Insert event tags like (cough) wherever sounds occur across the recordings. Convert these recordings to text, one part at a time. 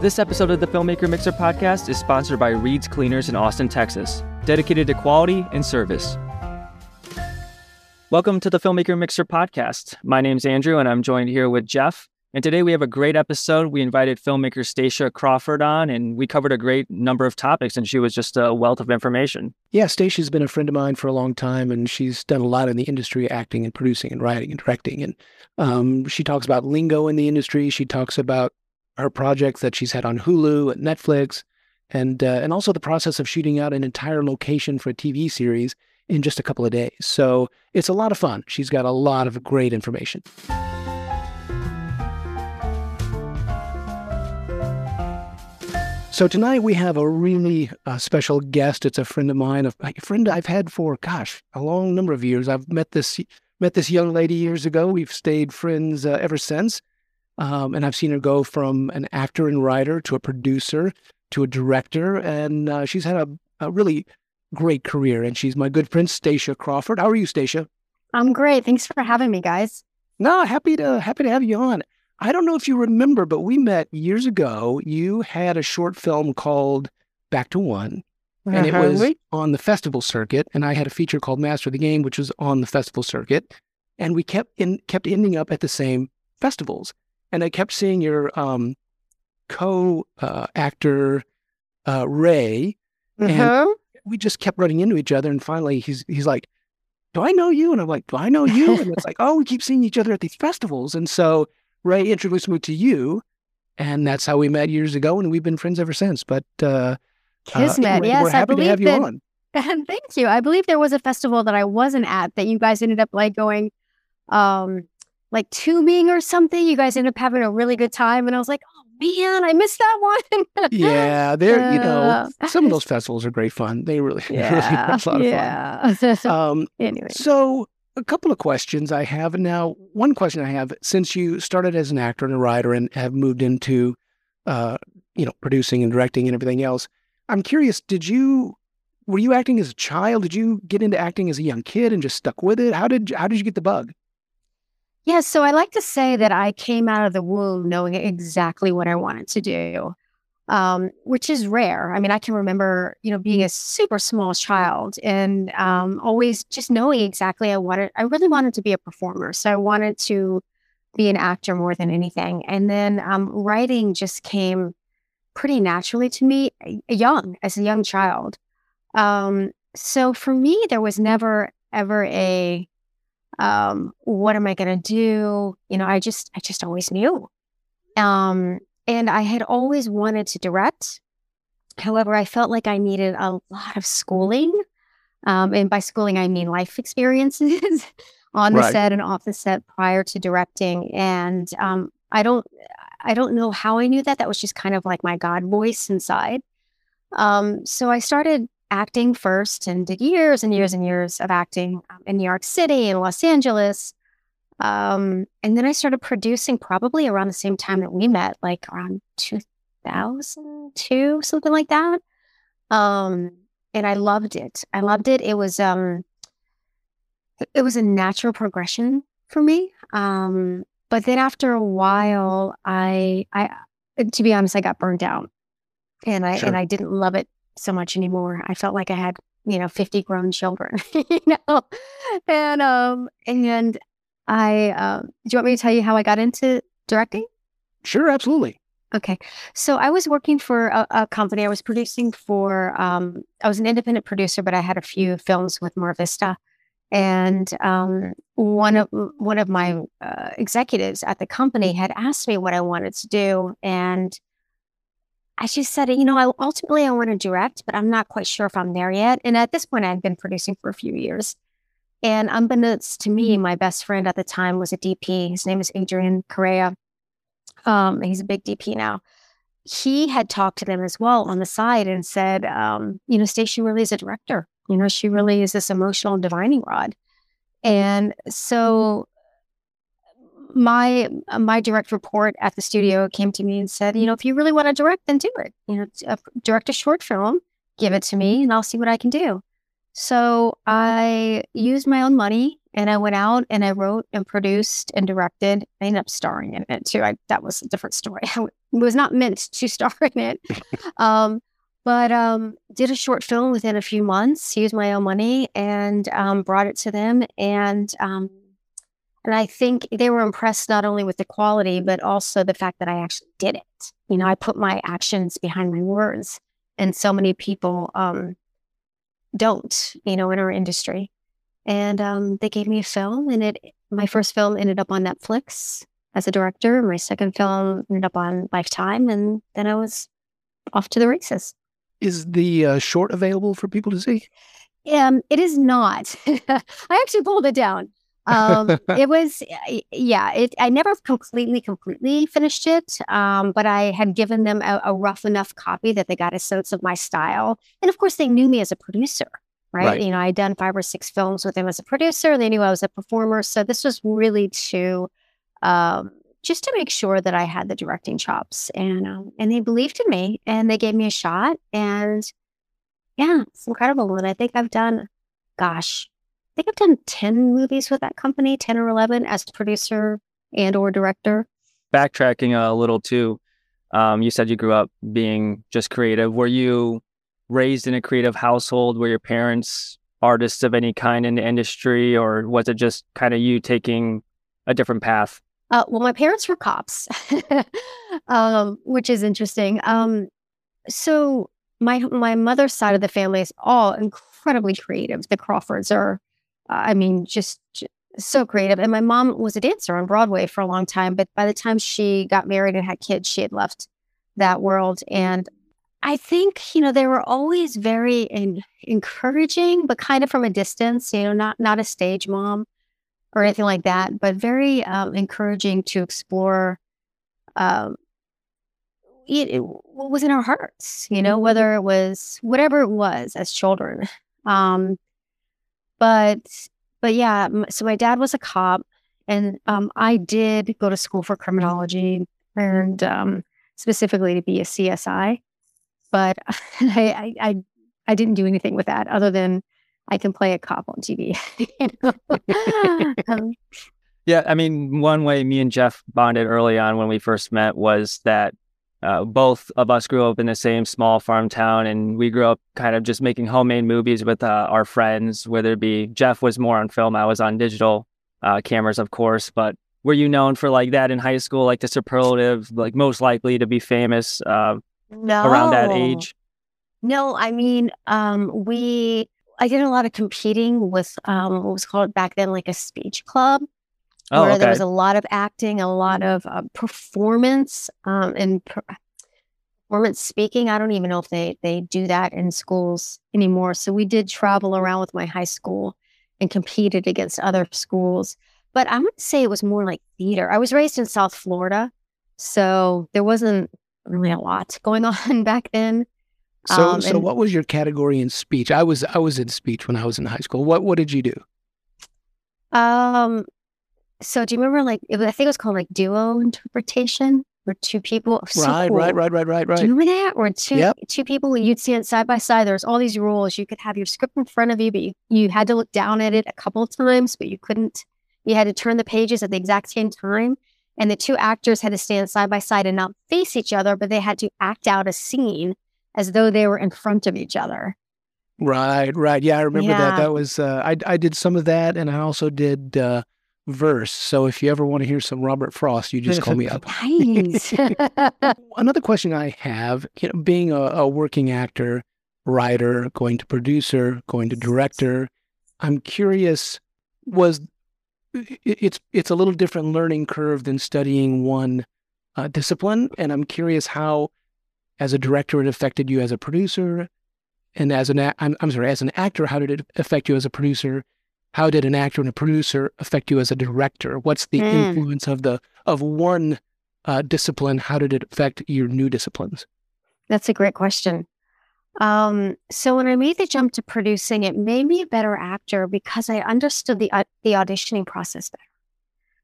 This episode of the Filmmaker Mixer podcast is sponsored by Reed's Cleaners in Austin, Texas, dedicated to quality and service. Welcome to the Filmmaker Mixer podcast. My name's Andrew, and I'm joined here with Jeff. And today we have a great episode. We invited filmmaker Stacia Crawford on, and we covered a great number of topics, and she was just a wealth of information. Yeah, Stacia's been a friend of mine for a long time, and she's done a lot in the industry, acting and producing and writing and directing. And um, she talks about lingo in the industry. She talks about her projects that she's had on Hulu and Netflix, and uh, and also the process of shooting out an entire location for a TV series in just a couple of days. So it's a lot of fun. She's got a lot of great information. So tonight we have a really uh, special guest. It's a friend of mine, a, friend I've had for gosh a long number of years. I've met this met this young lady years ago. We've stayed friends uh, ever since, um, and I've seen her go from an actor and writer to a producer to a director, and uh, she's had a, a, really great career. And she's my good friend Stacia Crawford. How are you, Stacia? I'm great. Thanks for having me, guys. No, happy to happy to have you on. I don't know if you remember, but we met years ago. You had a short film called Back to One, and it Uh-huh. was on the festival circuit. And I had a feature called Master of the Game, which was on the festival circuit. And we kept in kept ending up at the same festivals. And I kept seeing your um, co uh, actor uh, Ray. And Uh-huh. we just kept running into each other. And finally, he's he's like, "Do I know you?" And I'm like, "Do I know you?" And it's (laughs) like, "Oh, we keep seeing each other at these festivals." And so Ray introduced me to you, and that's how we met years ago, and we've been friends ever since. But uh, uh, Kismet. anyway, yes, we're I happy to believe have you that. (laughs) Thank you. I believe there was a festival that I wasn't at that you guys ended up like going, um, like tubing or something. You guys end up having a really good time, and I was like, oh man, I missed that one. Yeah, (laughs) they're you know Uh, some of those (laughs) festivals are great fun. They really, (laughs) really yeah, are a lot of yeah. fun. Um, anyway, So, a couple of questions I have now. One question I have: since you started as an actor and a writer and have moved into, uh, you know, producing and directing and everything else, I'm curious. Did you were you acting as a child? Did you get into acting as a young kid and just stuck with it? How did how did you get the bug? Yeah, so I like to say that I came out of the womb knowing exactly what I wanted to do, um, which is rare. I mean, I can remember, you know, being a super small child and um, always just knowing exactly I wanted. I really wanted to be a performer, so I wanted to be an actor more than anything. And then um, writing just came pretty naturally to me, uh, young as a young child. Um, so for me, there was never ever a um what am i going to do? You know i just i just always knew. Um and i had always wanted to direct. However i felt like i needed a lot of schooling. Um and by schooling i mean life experiences (laughs) on the Right. set and off the set prior to directing. And um i don't i don't know how i knew that. That was just kind of like my god voice inside. Um so i started acting first and did years and years and years of acting um, in New York City and Los Angeles. Um, and then I started producing probably around the same time that we met, like around 2002, something like that. Um, and I loved it. I loved it. It was um, it- it was a natural progression for me. Um, but then after a while, I I to be honest, I got burned out, and I Sure. and I didn't love it so much anymore. I felt like I had, you know, 50 grown children, (laughs) you know, and, um, and I, um, do you want me to tell you how I got into directing? Sure, absolutely. Okay. So I was working for a, a company. I was producing for, um, I was an independent producer, but I had a few films with Mar Vista. And um, one of one of my uh, executives at the company had asked me what I wanted to do, and I just said, you know, I, ultimately I want to direct, but I'm not quite sure if I'm there yet. And at this point, I had been producing for a few years. And unbeknownst to me, my best friend at the time was a DP. His name is Adrian Correa. Um, he's a big DP now. He had talked to them as well on the side and said, um, you know, Stacey really is a director. You know, she really is this emotional divining rod. And so my my direct report at the studio came to me and said, you know, if you really want to direct, then do it. You know, uh, direct a short film, give it to me, and I'll see what I can do. So I used my own money And I went out and I wrote and produced and directed. I ended up starring in it too. I, that was a different story. (laughs) I was not meant to star in it. (laughs) um, but um, did a short film within a few months, used my own money and um, brought it to them. And um, and I think they were impressed not only with the quality, but also the fact that I actually did it. You know, I put my actions behind my words, and so many people um, don't, you know, in our industry. And um, they gave me a film, and it my first film ended up on Netflix as a director. My second film ended up on Lifetime, and then I was off to the races. Is the uh, short available for people to see? Um, it is not. (laughs) I actually pulled it down. Um, (laughs) it was, yeah, it, I never completely, completely finished it. Um, but I had given them a, a, rough enough copy that they got a sense of my style. And of course, they knew me as a producer, right? right. You know, I'd done five or six films with them as a producer. They knew I was a performer. So this was really to, um, just to make sure that I had the directing chops. And um, and they believed in me and they gave me a shot. And yeah, it's incredible. And I think I've done, gosh, I think I've done 10 movies with that company, 10 or 11 as producer and or director. Backtracking a little too, um, you said you grew up being just creative. Were you raised in a creative household? Were your parents artists of any kind in the industry, or was it just kind of you taking a different path? Uh, well, my parents were cops, (laughs) um, which is interesting. Um, so my my mother's side of the family is all incredibly creative. The Crawfords are, I mean, just, so creative. And my mom was a dancer on Broadway for a long time, but by the time she got married and had kids, she had left that world. And I think you know they were always very in, encouraging, but kind of from a distance. You know, not not a stage mom or anything like that, but very um, encouraging to explore um, it, it, what was in our hearts, you know, whether mm-hmm. it was whatever it was as children. Um, but, but yeah, so my dad was a cop, and um, I did go to school for criminology and um, specifically to be a CSI, but (laughs) I, I, I, I didn't do anything with that other than I can play a cop on TV. um, (laughs) (laughs) yeah, I mean, one way me and Jeff bonded early on when we first met was that uh, both of us grew up in the same small farm town, and we grew up kind of just making homemade movies with uh, our friends. Whether it be Jeff was more on film, I was on digital uh, cameras, of course. But were you known for like that in high school, like the superlative, like most likely to be famous uh, no. around that age? No, I mean, um, we I did a lot of competing with um, what was called back then like a speech club, oh, where okay. there was a lot of acting, a lot of uh, performance, um, and per- performance speaking. I don't even know if they they do that in schools anymore. So we did travel around with my high school and competed against other schools. But I would say it was more like theater. I was raised in South Florida, so there wasn't really a lot going (laughs) on back then. So, um, so what was your category in speech? I was I was in speech when I was in high school. What what did you do? Um, so do you remember like it was, I think it was called like duo interpretation, where two people. So right, cool. right, right, right, right, right. Do you remember that? Where two yep. two people you'd stand side by side. There's all these rules. You could have your script in front of you, but you you had to look down at it a couple of times, but you couldn't. You had to turn the pages at the exact same time. And the two actors had to stand side by side and not face each other, but they had to act out a scene as though they were in front of each other. Right, right. Yeah, I remember yeah. that. That was uh, I I did some of that, and I also did uh, verse. So if you ever want to hear some Robert Frost, you just call me up. (laughs) (laughs) Another question I have, you know, being a, a working actor, writer, going to producer, going to director, I'm curious. Was it's it's a little different learning curve than studying one uh, discipline, and I'm curious how as a director, it affected you as a producer, and as an I'm, I'm sorry, as an actor, how did it affect you as a producer? How did an actor and a producer affect you as a director? What's the mm. influence of the of one uh, discipline? How did it affect your new disciplines? That's a great question. Um, so when I made the jump to producing, it made me a better actor because I understood the uh, the auditioning process better.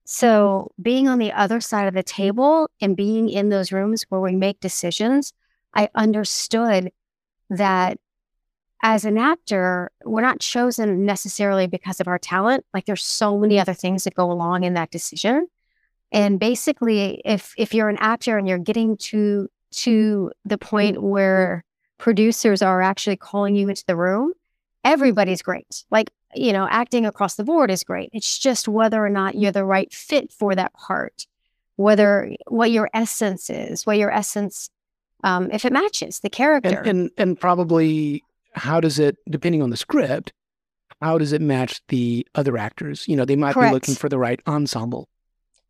So being on the other side of the table and being in those rooms where we make decisions, I understood that as an actor, we're not chosen necessarily because of our talent. Like there's so many other things that go along in that decision. And basically, if if you're an actor and you're getting to to the point where producers are actually calling you into the room, everybody's great. Like, you know, acting across the board is great. It's just whether or not you're the right fit for that part, whether what your essence is, what your essence, um, if it matches the character. And, and, and probably how does it, depending on the script, how does it match the other actors? You know, they might Correct. be looking for the right ensemble.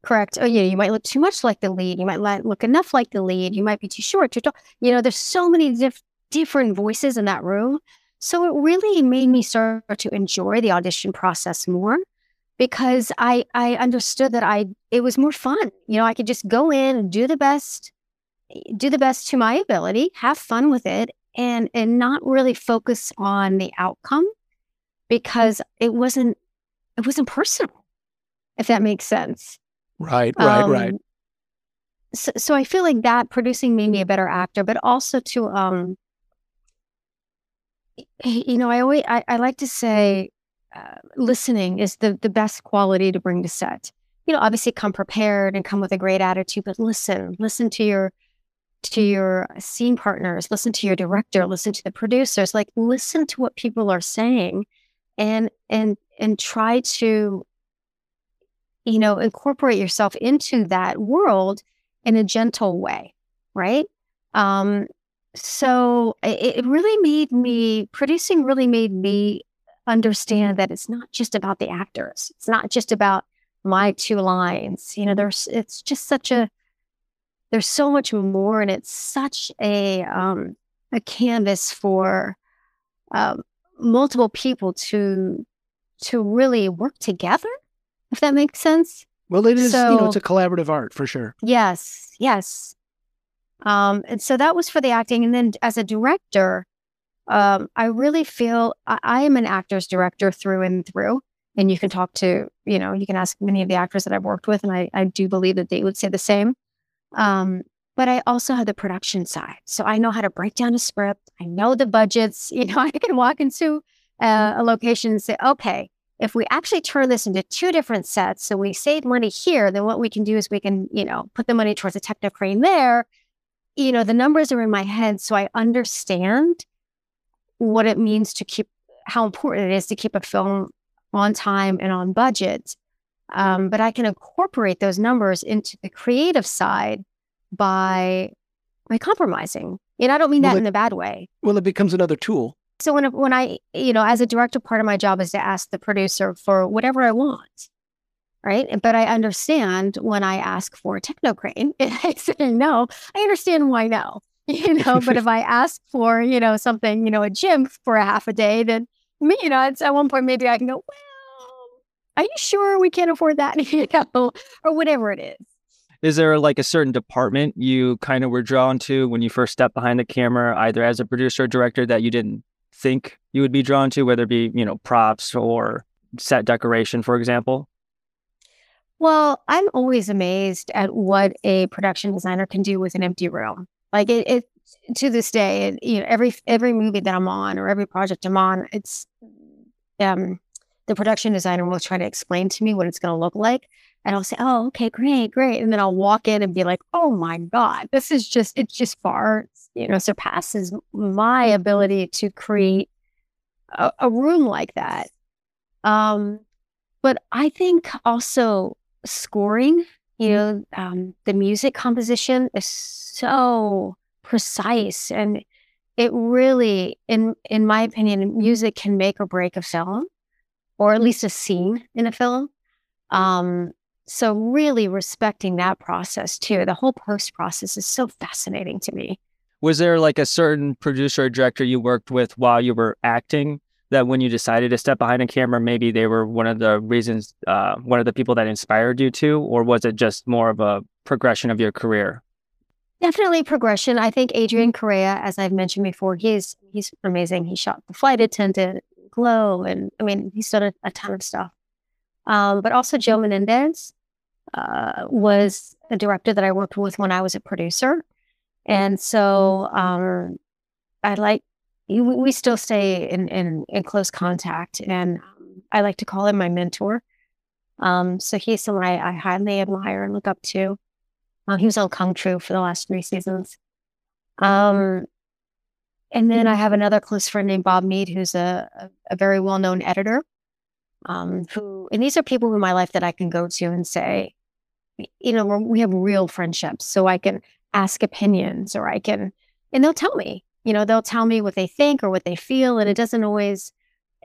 Correct. Oh, yeah. You might look too much like the lead. You might look enough like the lead. You might be too short, too tall. You know, there's so many diff- different voices in that room. So it really made me start to enjoy the audition process more because I I understood that I it was more fun. You know, I could just go in and do the best, do the best to my ability, have fun with it, and and not really focus on the outcome because it wasn't it wasn't personal. If that makes sense. Right, right, um, right. So, so I feel like that producing made me a better actor, but also to um, you know, I always I, I like to say, uh, listening is the the best quality to bring to set. You know, obviously come prepared and come with a great attitude, but listen, listen to your to your scene partners, listen to your director, listen to the producers, like listen to what people are saying, and and and try to you know, incorporate yourself into that world in a gentle way, right? Um, so it, it really made me, producing really made me understand that it's not just about the actors. It's not just about my two lines. You know, there's, it's just such a, there's so much more and it's such a, um, a canvas for, um, multiple people to, to really work together if that makes sense. Well, it is, so, you know, it's a collaborative art for sure. Yes, yes. Um, and so that was for the acting. And then as a director, um, I really feel I, I am an actor's director through and through. And you can talk to, you know, you can ask many of the actors that I've worked with, and I, I do believe that they would say the same. Um, but I also have the production side. So I know how to break down a script. I know the budgets. (laughs) You know, I can walk into uh, a location and say, okay, if we actually turn this into two different sets, so we save money here, then what we can do is we can, you know, put the money towards a techno crane there. You know, the numbers are in my head, so I understand what it means to keep how important it is to keep a film on time and on budget. Um, but I can incorporate those numbers into the creative side by by compromising. And I don't mean well, that it, in a bad way. Well, it becomes another tool. So when when I you know as a director, part of my job is to ask the producer for whatever I want, right? But I understand when I ask for a techno crane, (laughs) I say no. I understand why no, (laughs) you know. but (laughs) if I ask for you know something, you know, a gym for a half a day, then me, you know, at one point maybe I can go, well, are you sure we can't afford that, (laughs) you know, or whatever it is is there like a certain department you kind of were drawn to when you first stepped behind the camera either as a producer or director that you didn't think you would be drawn to, whether it be, you know, props or set decoration, for example? Well, I'm always amazed at what a production designer can do with an empty room. Like it, it to this day, it, you know, every every movie that I'm on or every project I'm on, it's um the production designer will try to explain to me what it's going to look like. And I'll say, oh, okay, great, great. And then I'll walk in and be like, oh my God, this is just, it's just far you know, surpasses my ability to create a, a room like that. Um, but I think also scoring, you know, um, the music composition is so precise and it really, in in my opinion, music can make or break a film, or at least a scene in a film. Um, so really respecting that process too. The whole post process is so fascinating to me was there like a certain producer or director you worked with while you were acting that when you decided to step behind a camera, maybe they were one of the reasons, uh, one of the people that inspired you to, or was it just more of a progression of your career? Definitely progression. I think Adrian Correa, as I've mentioned before, he's he's amazing. He shot the flight attendant, Glow, and I mean he's done a, a ton of stuff. Um, but also Joe Menendez uh, was a director that I worked with when I was a producer. And so um, I like we still stay in, in, in close contact. And I like to call him my mentor. Um, so he's someone I, I highly admire and look up to. Um, he was on Kung Fu for the last three seasons. Um, and then I have another close friend named Bob Mead, who's a, a, a very well known editor. Um, who, and these are people in my life that I can go to and say, you know, we have real friendships. So I can ask opinions or I can, and they'll tell me, you know, they'll tell me what they think or what they feel. And it doesn't always,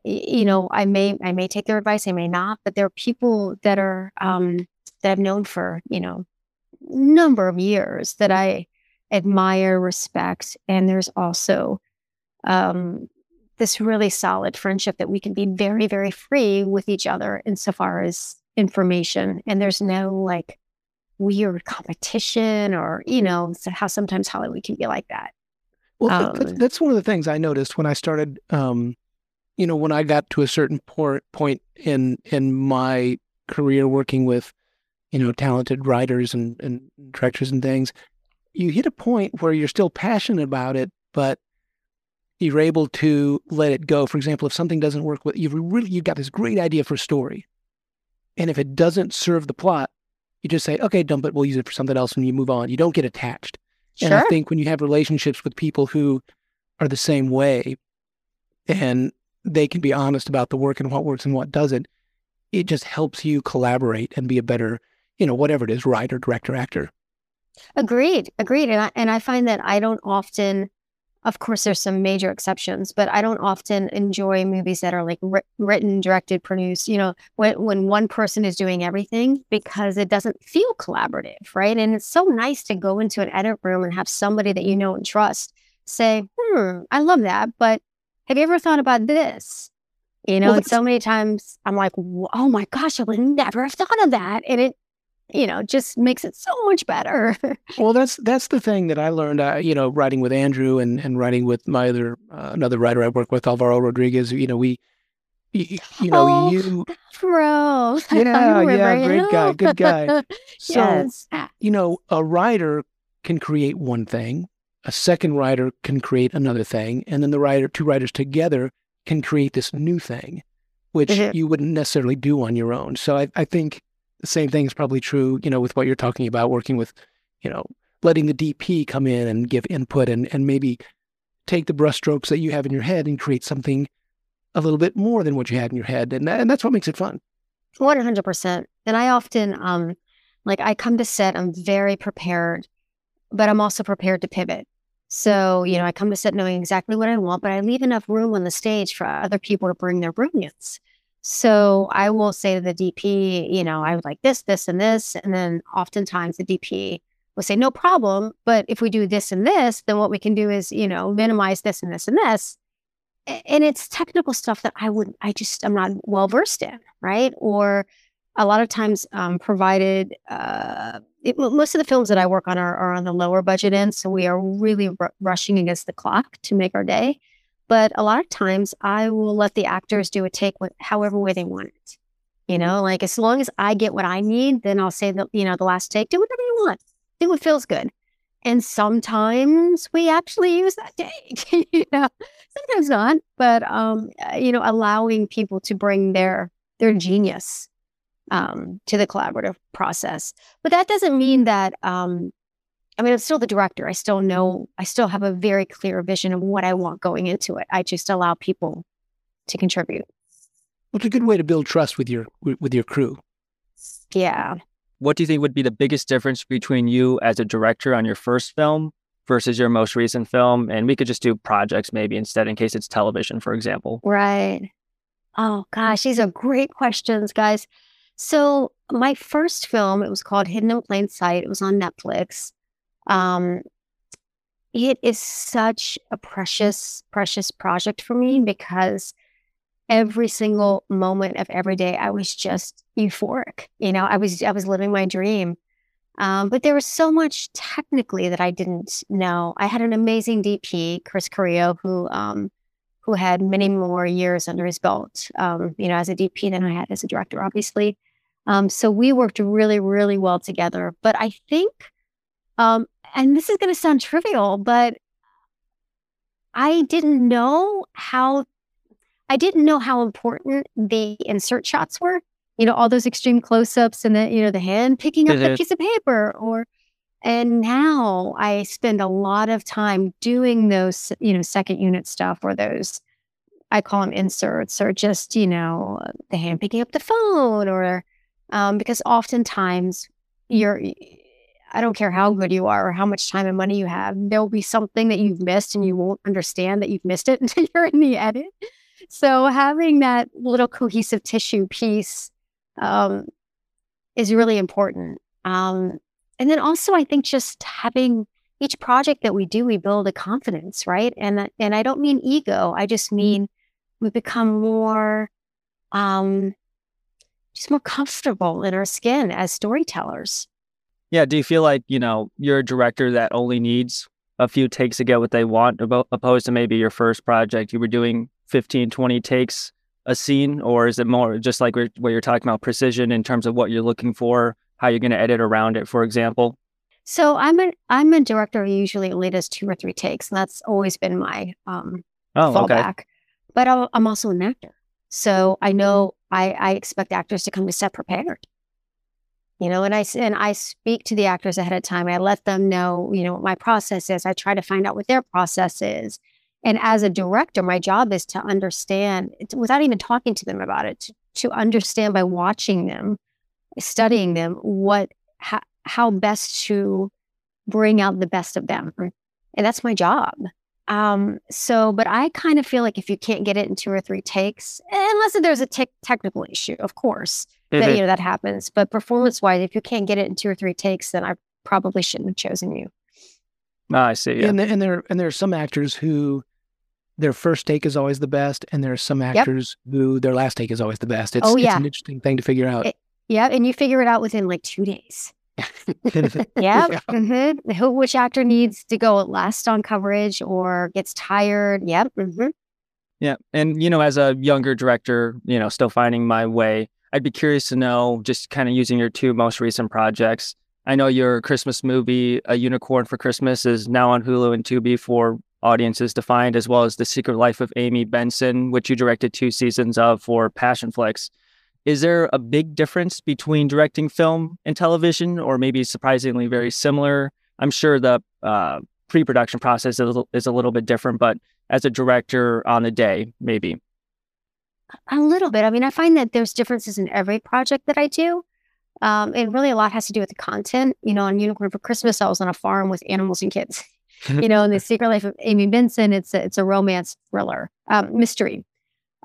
you know, I may, I may take their advice, I may not, but there are people that are, um, that I've known for, you know, number of years that I admire, respect. And there's also, um, this really solid friendship that we can be very, very free with each other insofar as information. And there's no like weird competition or, you know, how sometimes Hollywood can be like that. Well, um, that's one of the things I noticed when I started, um, you know, when I got to a certain por- point in in my career working with, you know, talented writers and, and directors and things, you hit a point where you're still passionate about it, but you're able to let it go. For example, if something doesn't work with you've really you've got this great idea for a story, and if it doesn't serve the plot, you just say, okay, dump it. We'll use it for something else, and you move on. You don't get attached. Sure. And I think when you have relationships with people who are the same way, and they can be honest about the work and what works and what doesn't, it just helps you collaborate and be a better, you know, whatever it is, writer, director, actor. Agreed. Agreed. And I, and I find that I don't often of course, there's some major exceptions, but I don't often enjoy movies that are like written, directed, produced, you know, when, when one person is doing everything because it doesn't feel collaborative, right? And it's so nice to go into an edit room and have somebody that you know and trust say, hmm, I love that, but have you ever thought about this? You know, well, and so many times I'm like, oh my gosh, I would never have thought of that. And it you know, just makes it so much better. (laughs) well, that's that's the thing that I learned. Uh, you know, writing with Andrew and and writing with my other uh, another writer I work with, Alvaro Rodriguez. You know, we. You, you know, oh, you bro. (laughs) Yeah, yeah, great guy, good guy. (laughs) So, yes. you know, a writer can create one thing, a second writer can create another thing, and then the writer, two writers together can create this new thing, which mm-hmm. you wouldn't necessarily do on your own. So I, I think the same thing is probably true, you know, with what you're talking about, working with, you know, letting the DP come in and give input and, and maybe take the brushstrokes that you have in your head and create something a little bit more than what you had in your head. And, that, and that's what makes it fun. 100%. And I often, um, like, I come to set, I'm very prepared, but I'm also prepared to pivot. So, you know, I come to set knowing exactly what I want, but I leave enough room on the stage for other people to bring their brilliance. So I will say to the DP, you know, I would like this, this, and this. And then oftentimes the DP will say, no problem. But if we do this and this, then what we can do is, you know, minimize this and this and this. And it's technical stuff that I would, I just, I'm not well versed in, right? Or a lot of times, um, provided, uh, it, most of the films that I work on are, are, on the lower budget end. So we are really r- rushing against the clock to make our day. But a lot of times I will let the actors do a take with however way they want it. You know, like as long as I get what I need, then I'll say that, you know, the last take, do whatever you want. Do what feels good. And sometimes we actually use that take, (laughs) you know, sometimes not, but, um, you know, allowing people to bring their, their genius, um, to the collaborative process. But that doesn't mean that, um, I mean, I'm still the director. I still know, I still have a very clear vision of what I want going into it. I just allow people to contribute. Well, it's a good way to build trust with your with your crew. Yeah. What do you think would be the biggest difference between you as a director on your first film versus your most recent film? And we could just do projects maybe instead in case it's television, for example. Right. Oh gosh, these are great questions, guys. So my first film, it was called Hidden in Plain Sight. It was on Netflix. Um, it is such a precious, precious project for me because every single moment of every day I was just euphoric. You know, I was I was living my dream. Um, but there was so much technically that I didn't know. I had an amazing DP, Chris Carrillo, who um, who had many more years under his belt, um, you know, as a DP than I had as a director, obviously. Um, so we worked really, really well together. But I think um, and this is going to sound trivial, but I didn't know how I didn't know how important the insert shots were. You know, all those extreme close-ups and the you know the hand picking up the piece of paper or and now I spend a lot of time doing those, you know, second unit stuff or those I call them inserts or just, you know, the hand picking up the phone or um, because oftentimes you're I don't care how good you are or how much time and money you have, there'll be something that you've missed and you won't understand that you've missed it (laughs) until you're in the edit. So having that little cohesive tissue piece um, is really important. Um, and then also, I think just having each project that we do, we build a confidence, right? And and I don't mean ego. I just mm-hmm. mean we become more, um, just more comfortable in our skin as storytellers. Yeah. Do you feel like you know you're a director that only needs a few takes to get what they want, opposed to maybe your first project you were doing 15, 20 takes a scene, or is it more just like what you're talking about precision in terms of what you're looking for, how you're going to edit around it, for example? So I'm a I'm a director who usually only does two or three takes, and that's always been my um, oh, fallback. Okay. But I'm also an actor, so I know I, I expect actors to come to set prepared. You know, and I and I speak to the actors ahead of time. I let them know, you know, what my process is. I try to find out what their process is, and as a director, my job is to understand, without even talking to them about it, to, to understand by watching them, studying them, what how, how best to bring out the best of them. And that's my job. Um, so, but I kind of feel like if you can't get it in two or three takes, unless there's a te- technical issue, of course, mm-hmm. that you know that happens. But performance wise, if you can't get it in two or three takes, then I probably shouldn't have chosen you. Oh, I see. Yeah. And, and there and there are some actors who their first take is always the best, and there are some actors yep. who their last take is always the best. It's, oh, yeah. it's an interesting thing to figure out. It, yeah, and you figure it out within like two days. (laughs) yeah. Mm-hmm. Who, which actor needs to go last on coverage or gets tired? Yep. Mm-hmm. Yeah. And, you know, as a younger director, you know, still finding my way, I'd be curious to know, just kind of using your two most recent projects. I know your Christmas movie, A Unicorn for Christmas, is now on Hulu and Tubi for audiences to find, as well as The Secret Life of Amy Benson, which you directed two seasons of for Passion Passionflix. Is there a big difference between directing film and television, or maybe surprisingly very similar? I'm sure the uh, pre production process is, is a little bit different, but as a director on the day, maybe. A little bit. I mean, I find that there's differences in every project that I do. Um, and really, a lot has to do with the content. You know, on Unicorn for Christmas, I was on a farm with animals and kids. (laughs) you know, in the Secret Life of Amy Benson, it's a, it's a romance thriller, um, mystery.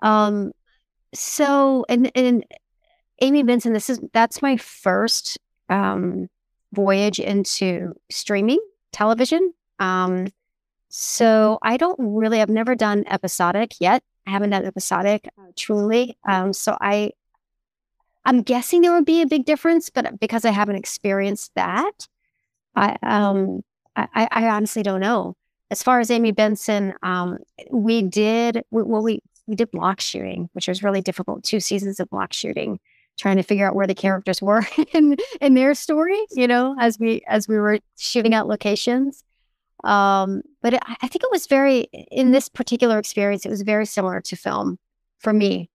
Um, so, and and Amy Benson, this is that's my first um, voyage into streaming television. Um, so I don't really, I've never done episodic yet. I haven't done episodic uh, truly. Um, so I, I'm guessing there would be a big difference, but because I haven't experienced that, I, um, I, I honestly don't know. As far as Amy Benson, um, we did well. We we did block shooting, which was really difficult. Two seasons of block shooting, trying to figure out where the characters were (laughs) in in their story. You know, as we as we were shooting out locations. Um, but it, I think it was very in this particular experience. It was very similar to film for me.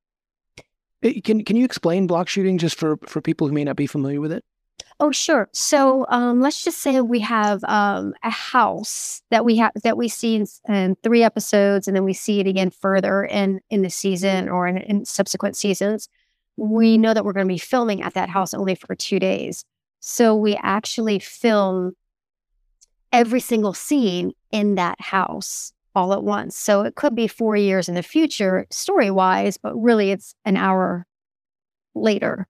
Can can you explain block shooting just for for people who may not be familiar with it? Oh, sure. So um, let's just say we have um, a house that we have that we see in, in, three episodes, and then we see it again further in in the season or in, in subsequent seasons. We know that we're going to be filming at that house only for two days, so we actually film every single scene in that house all at once. So it could be four years in the future, story wise, but really it's an hour later.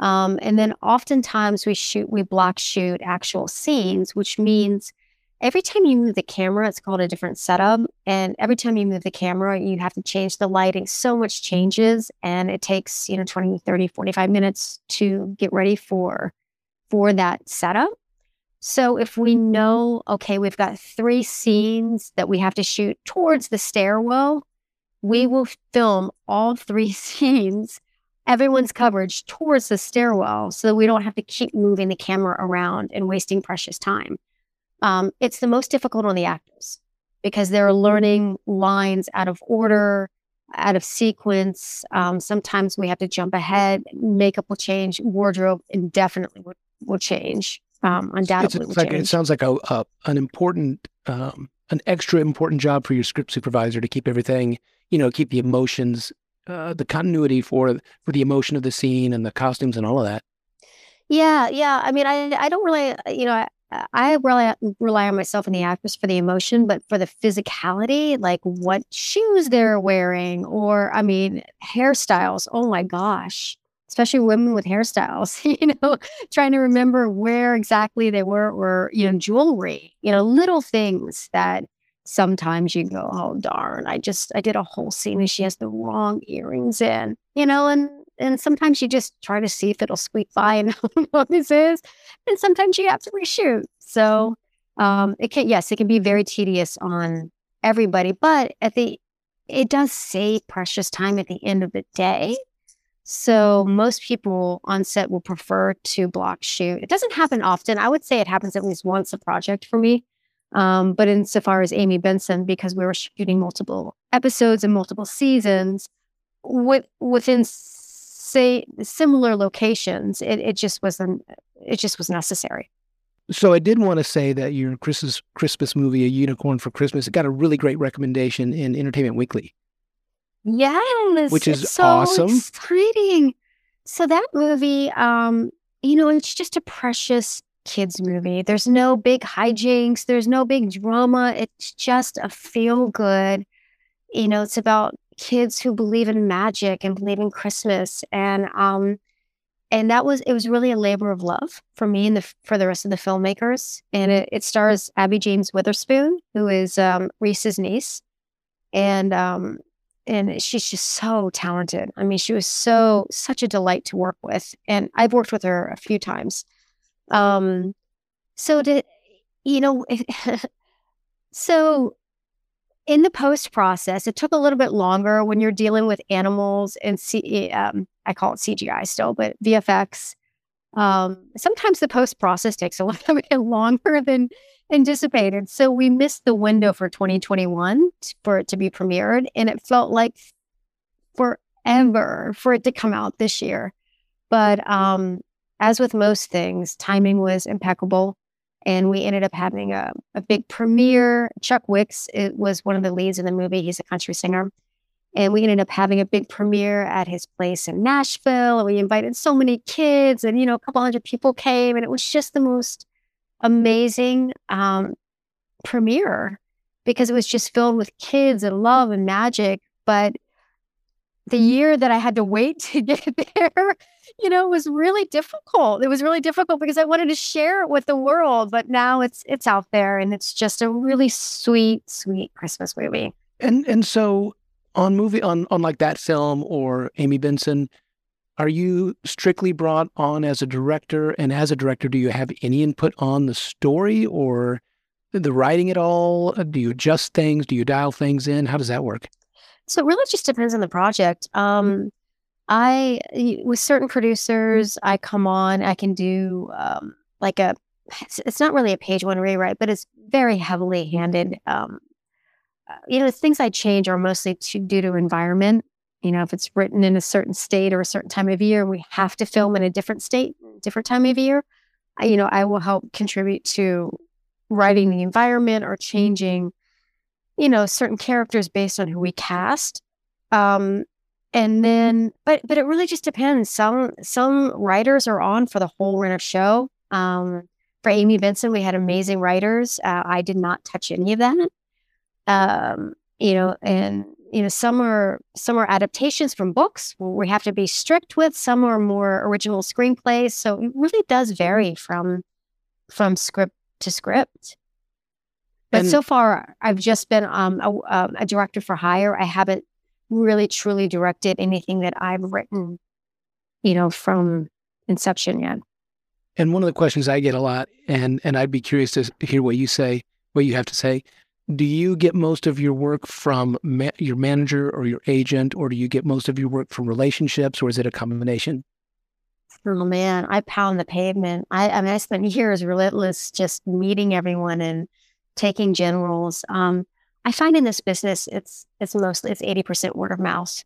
Um, and then oftentimes we shoot, we block shoot actual scenes, which means every time you move the camera, it's called a different setup. And every time you move the camera, you have to change the lighting. So much changes and it takes, you know, 20, 30, 45 minutes to get ready for for that setup. So if we know, okay, we've got three scenes that we have to shoot towards the stairwell, we will film all three (laughs) scenes everyone's coverage towards the stairwell so that we don't have to keep moving the camera around and wasting precious time. Um, it's the most difficult on the actors because they're learning lines out of order, out of sequence. Um, sometimes we have to jump ahead. Makeup will change. Wardrobe indefinitely will, will change. Um, undoubtedly, it's, like, it sounds like a, a an important, um, an extra important job for your script supervisor to keep everything, you know, keep the emotions, uh, the continuity for for the emotion of the scene and the costumes and all of that. Yeah, yeah. I mean, I I don't really, you know, I, I really rely on myself and the actress for the emotion, but for the physicality, like what shoes they're wearing, or I mean, hairstyles. Oh my gosh, especially women with hairstyles, (laughs) you know, trying to remember where exactly they were, or, you know, jewelry, you know, little things that sometimes you go, oh, darn, I just, I did a whole scene and she has the wrong earrings in, you know, and and sometimes you just try to see if it'll squeak by and (laughs) what this is. And sometimes you have to reshoot. So um, it can, yes, it can be very tedious on everybody, but at the, it does save precious time at the end of the day. So most people on set will prefer to block shoot. It doesn't happen often. I would say it happens at least once a project for me. Um, but insofar as Amy Benson, because we were shooting multiple episodes and multiple seasons, with, within say similar locations. It, it just wasn't. It just was necessary. So I did want to say that your Christmas Christmas movie, A Unicorn for Christmas, it got a really great recommendation in Entertainment Weekly. Yes, which is so awesome, exciting. So that movie, um, you know, it's just a precious kids movie. There's no big hijinks. There's no big drama. It's just a feel good. You know, it's about kids who believe in magic and believe in Christmas. And um, and that was it was really a labor of love for me and the for the rest of the filmmakers. And it, it stars Abby James Witherspoon, who is um, Reese's niece, and um, and she's just so talented. I mean, she was so such a delight to work with, and I've worked with her a few times. Um, so to you know, (laughs) so in the post process, it took a little bit longer when you're dealing with animals and C- um, I call it CGI still, but VFX. Um, sometimes the post process takes a (laughs) little bit longer than anticipated. So we missed the window for 2021 for it to be premiered, and it felt like forever for it to come out this year. But um, as with most things, timing was impeccable and we ended up having a, a big premiere. Chuck Wicks it was one of the leads in the movie. He's a country singer. And we ended up having a big premiere at his place in Nashville. And we invited so many kids, and you know, a couple hundred people came, and it was just the most amazing um, premiere because it was just filled with kids and love and magic. But the year that I had to wait (laughs) to get there, you know, it was really difficult. It was really difficult because I wanted to share it with the world, but now it's it's out there and it's just a really sweet, sweet Christmas movie. And and so on movie on on like that film or Amy Benson, are you strictly brought on as a director? And as a director, do you have any input on the story or the writing at all? Do you adjust things? Do you dial things in? How does that work? So it really just depends on the project. Um, I with certain producers, I come on, I can do um, like a. It's, it's, not really a page one rewrite, but it's very heavily handed. Um, uh, you know, things I change are mostly to, due to environment. You know, if it's written in a certain state or a certain time of year, we have to film in a different state, different time of year. I, you know, I will help contribute to writing the environment or changing you know, certain characters based on who we cast. Um, and then, but but it really just depends. Some some writers are on for the whole run of show. Um, for Amy Benson, we had amazing writers. Uh, I did not touch any of that. Um, you know, and you know, some are some are adaptations from books we have to be strict with. Some are more original screenplays. So it really does vary from from script to script. But and, so far, I've just been um, a, um, a, director for hire. I haven't really truly directed anything that I've written, you know, from inception yet. And one of the questions I get a lot, and and I'd be curious to hear what you say, what you have to say. Do you get most of your work from ma- your manager or your agent, or do you get most of your work from relationships, or is it a combination? Oh man, I pound the pavement. I, I mean, I spent (laughs) years relentless just meeting everyone and taking generals. Um, I find in this business, it's it's mostly it's eighty percent word of mouth.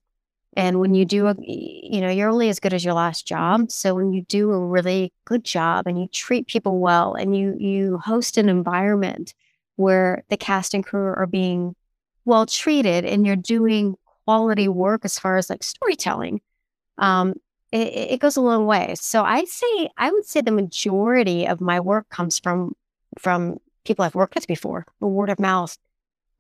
And when you do a, you know, you're only as good as your last job. So when you do a really good job and you treat people well and you you host an environment where the cast and crew are being well treated and you're doing quality work as far as like storytelling, um, it, it goes a long way. So I say I would say the majority of my work comes from from people I've worked with before, word of mouth.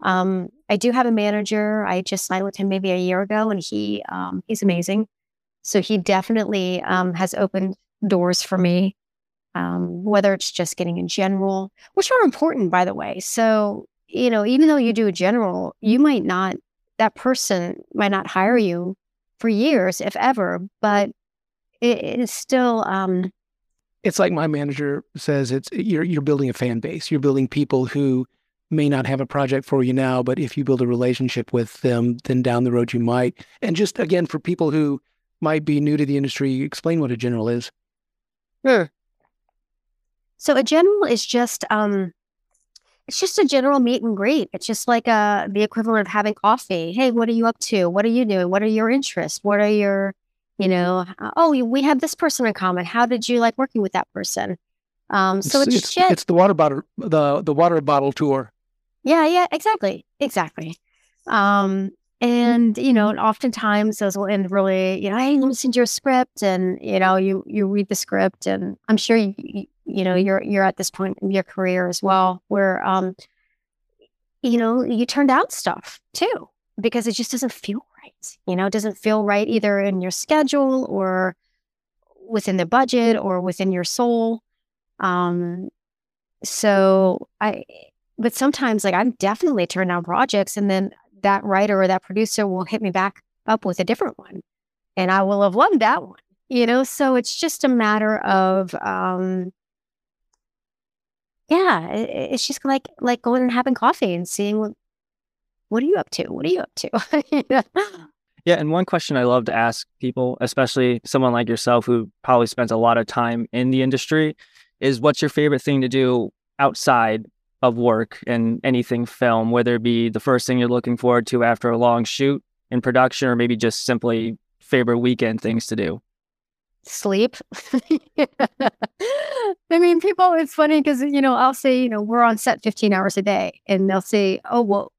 Um, I do have a manager. I just signed with him maybe a year ago, and he um, he's amazing. So he definitely um, has opened doors for me. Um, whether it's just getting in general, which are important, by the way. So you know, even though you do a general, you might not that person might not hire you for years, if ever, but it is still um, it's like my manager says it's you're you're building a fan base you're building people who may not have a project for you now, but if you build a relationship with them, then down the road you might. And just again, for people who might be new to the industry, explain what a general is. Sure. So a general is just um, it's just a general meet and greet. It's just like uh the equivalent of having coffee. Hey, what are you up to? What are you doing? What are your interests? What are your, you know, oh, we have this person in common. How did you like working with that person? Um, so it's, it's, it's, it's the water bottle the the water bottle tour. Yeah, yeah, exactly. Exactly. Um, and you know, oftentimes those will end really, you know, hey, listen to your script, and you know, you you read the script, and I'm sure you you, you know you're you're at this point in your career as well, where um, you know, you turned out stuff too because it just doesn't feel right. You know, it doesn't feel right either in your schedule or within the budget or within your soul. Um, so I but sometimes like I'm definitely turned down projects and then that writer or that producer will hit me back up with a different one. And I will have loved that one. You know, so it's just a matter of um yeah, it's just like like going and having coffee and seeing what what are you up to? What are you up to? (laughs) Yeah, and one question I love to ask people, especially someone like yourself who probably spends a lot of time in the industry, is what's your favorite thing to do outside of work and anything film, whether it be the first thing you're looking forward to after a long shoot in production, or maybe just simply favorite weekend things to do? Sleep. (laughs) I mean, people, it's funny because, you know, I'll say, you know, we're on set 15 hours a day, and they'll say, oh, well,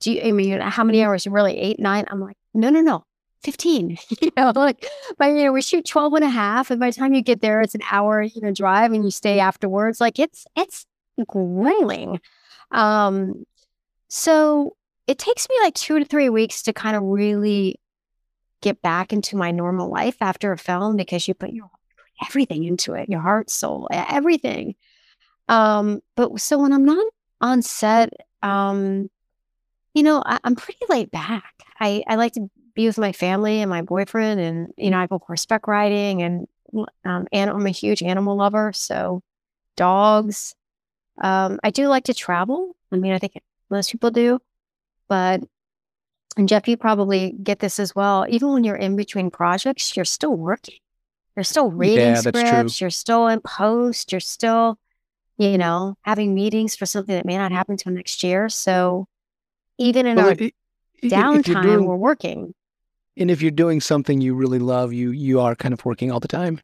do you, I mean, how many hours? Really, eight, nine? I'm like, no, no, no. 15 (laughs) you know like but you know we shoot 12 and a half and by the time you get there it's an hour you know drive and you stay afterwards like it's it's grueling. Um, so it takes me like two to three weeks to kind of really get back into my normal life after a film because you put your everything into it, your heart, soul, everything. Um, but so when I'm not on set, um, you know, I, am pretty laid back. I, I like to be with my family and my boyfriend, and you know, I go horseback riding, and um, and I'm a huge animal lover, so dogs, um, I do like to travel. I mean, I think most people do, but and Jeff, you probably get this as well. Even when you're in between projects, you're still working. You're still reading yeah, scripts. You're still in post. You're still, you know, having meetings for something that may not happen until next year. So even in well, our it, downtime, doing, we're working. And if you're doing something you really love, you you are kind of working all the time.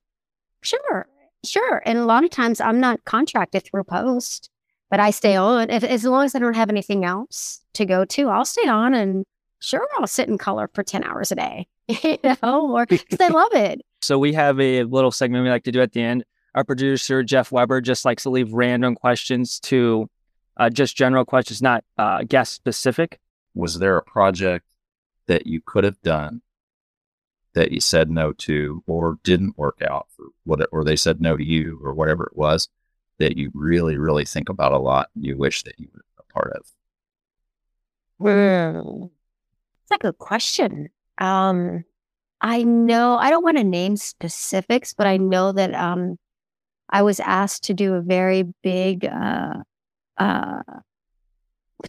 Sure. Sure. And a lot of times I'm not contracted through post, but I stay on. If, as long as I don't have anything else to go to, I'll stay on and sure, I'll sit in color for 10 hours a day, (laughs) you know, or (laughs) because I love it. So we have a little segment we like to do at the end. Our producer, Jeff Weber, just likes to leave random questions to uh, just general questions, not uh, guest specific. Was there a project that you could have done that you said no to or didn't work out for what or they said no to you or whatever it was that you really really think about a lot and you wish that you were a part of? Well it's a good question. Um i know i don't want to name specifics but i know that um i was asked to do a very big uh uh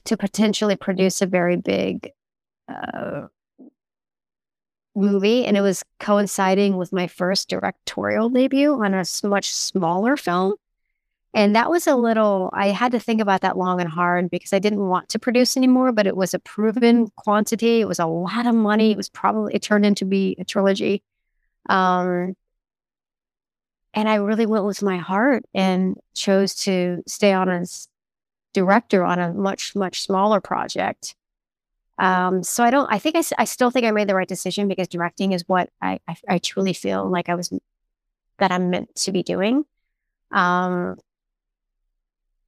to potentially produce a very big uh movie and it was coinciding with my first directorial debut on a much smaller film And that was a little, I had to think about that long and hard because I didn't want to produce anymore, but it was a proven quantity. It was a lot of money. It was probably, it turned into be a trilogy. Um, and I really went with my heart and chose to stay on as director on a much, much smaller project. Um, so I don't, I think I, I still think I made the right decision because directing is what I, I, I truly feel like I was, that I'm meant to be doing. Um,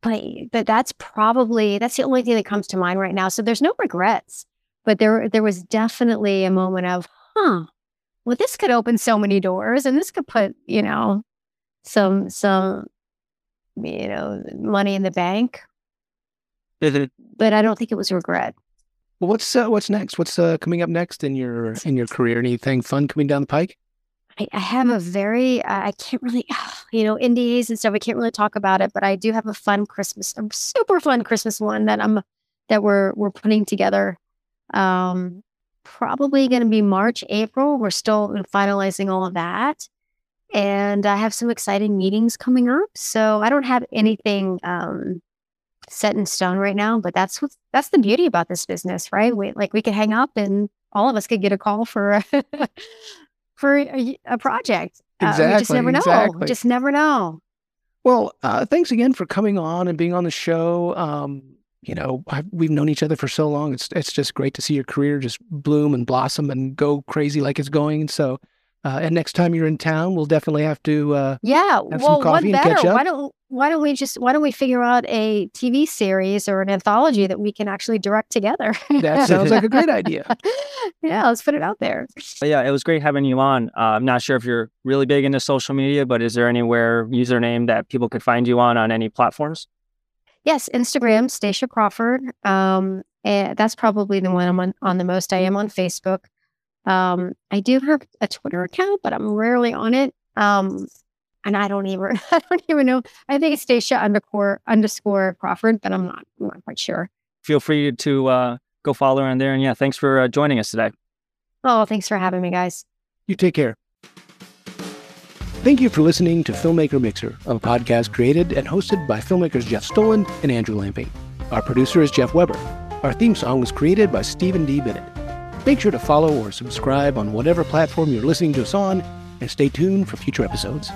but but that's probably that's the only thing that comes to mind right now. So there's no regrets, but there there was definitely a moment of, huh, well, this could open so many doors, and this could put you know some some you know money in the bank. but I don't think it was regret. Well, what's uh, what's next? What's uh, coming up next in your in your career? Anything fun coming down the pike? I, I have a very, uh, I can't really, (sighs) you know, indies and stuff. I can't really talk about it, but I do have a fun Christmas, a super fun Christmas one that I'm, that we're, we're putting together. Um, probably going to be March, April. We're still finalizing all of that. And I have some exciting meetings coming up. So I don't have anything, um, set in stone right now, but that's what that's the beauty about this business, right? We like we could hang up and all of us could get a call for (laughs) for a, a project. Exactly. Uh, we just never know. Exactly. Just never know. Well, uh, thanks again for coming on and being on the show. Um, you know, I've, we've known each other for so long. It's it's just great to see your career just bloom and blossom and go crazy like it's going. So, uh, and next time you're in town, we'll definitely have to uh, yeah. have well, some coffee what and catch better? up. Why don't why don't we just why don't we figure out a TV series or an anthology that we can actually direct together? that sounds like a great idea. (laughs) yeah, let's put it out there. But yeah, it was great having you on. Uh, I'm not sure if you're really big into social media, but is there anywhere username that people could find you on on any platforms? Yes, Instagram, Stacia Crawford. Um, and that's probably the one I'm on, on the most. I am on Facebook. Um, I do have a Twitter account, but I'm rarely on it. Um, and I don't even (laughs) I don't even know. I think it's Stacia underscore underscore Crawford, but I'm not I'm not quite sure. Feel free to uh, go follow her on there. And yeah, thanks for uh, joining us today. Oh, thanks for having me, guys. You take care. Thank you for listening to Filmmaker Mixer, a podcast created and hosted by filmmakers Jeff Stolhand and Andrew Lamping. Our producer is Jeff Weber. Our theme song was created by Stephen D. Bennett. Make sure to follow or subscribe on whatever platform you're listening to us on, and stay tuned for future episodes.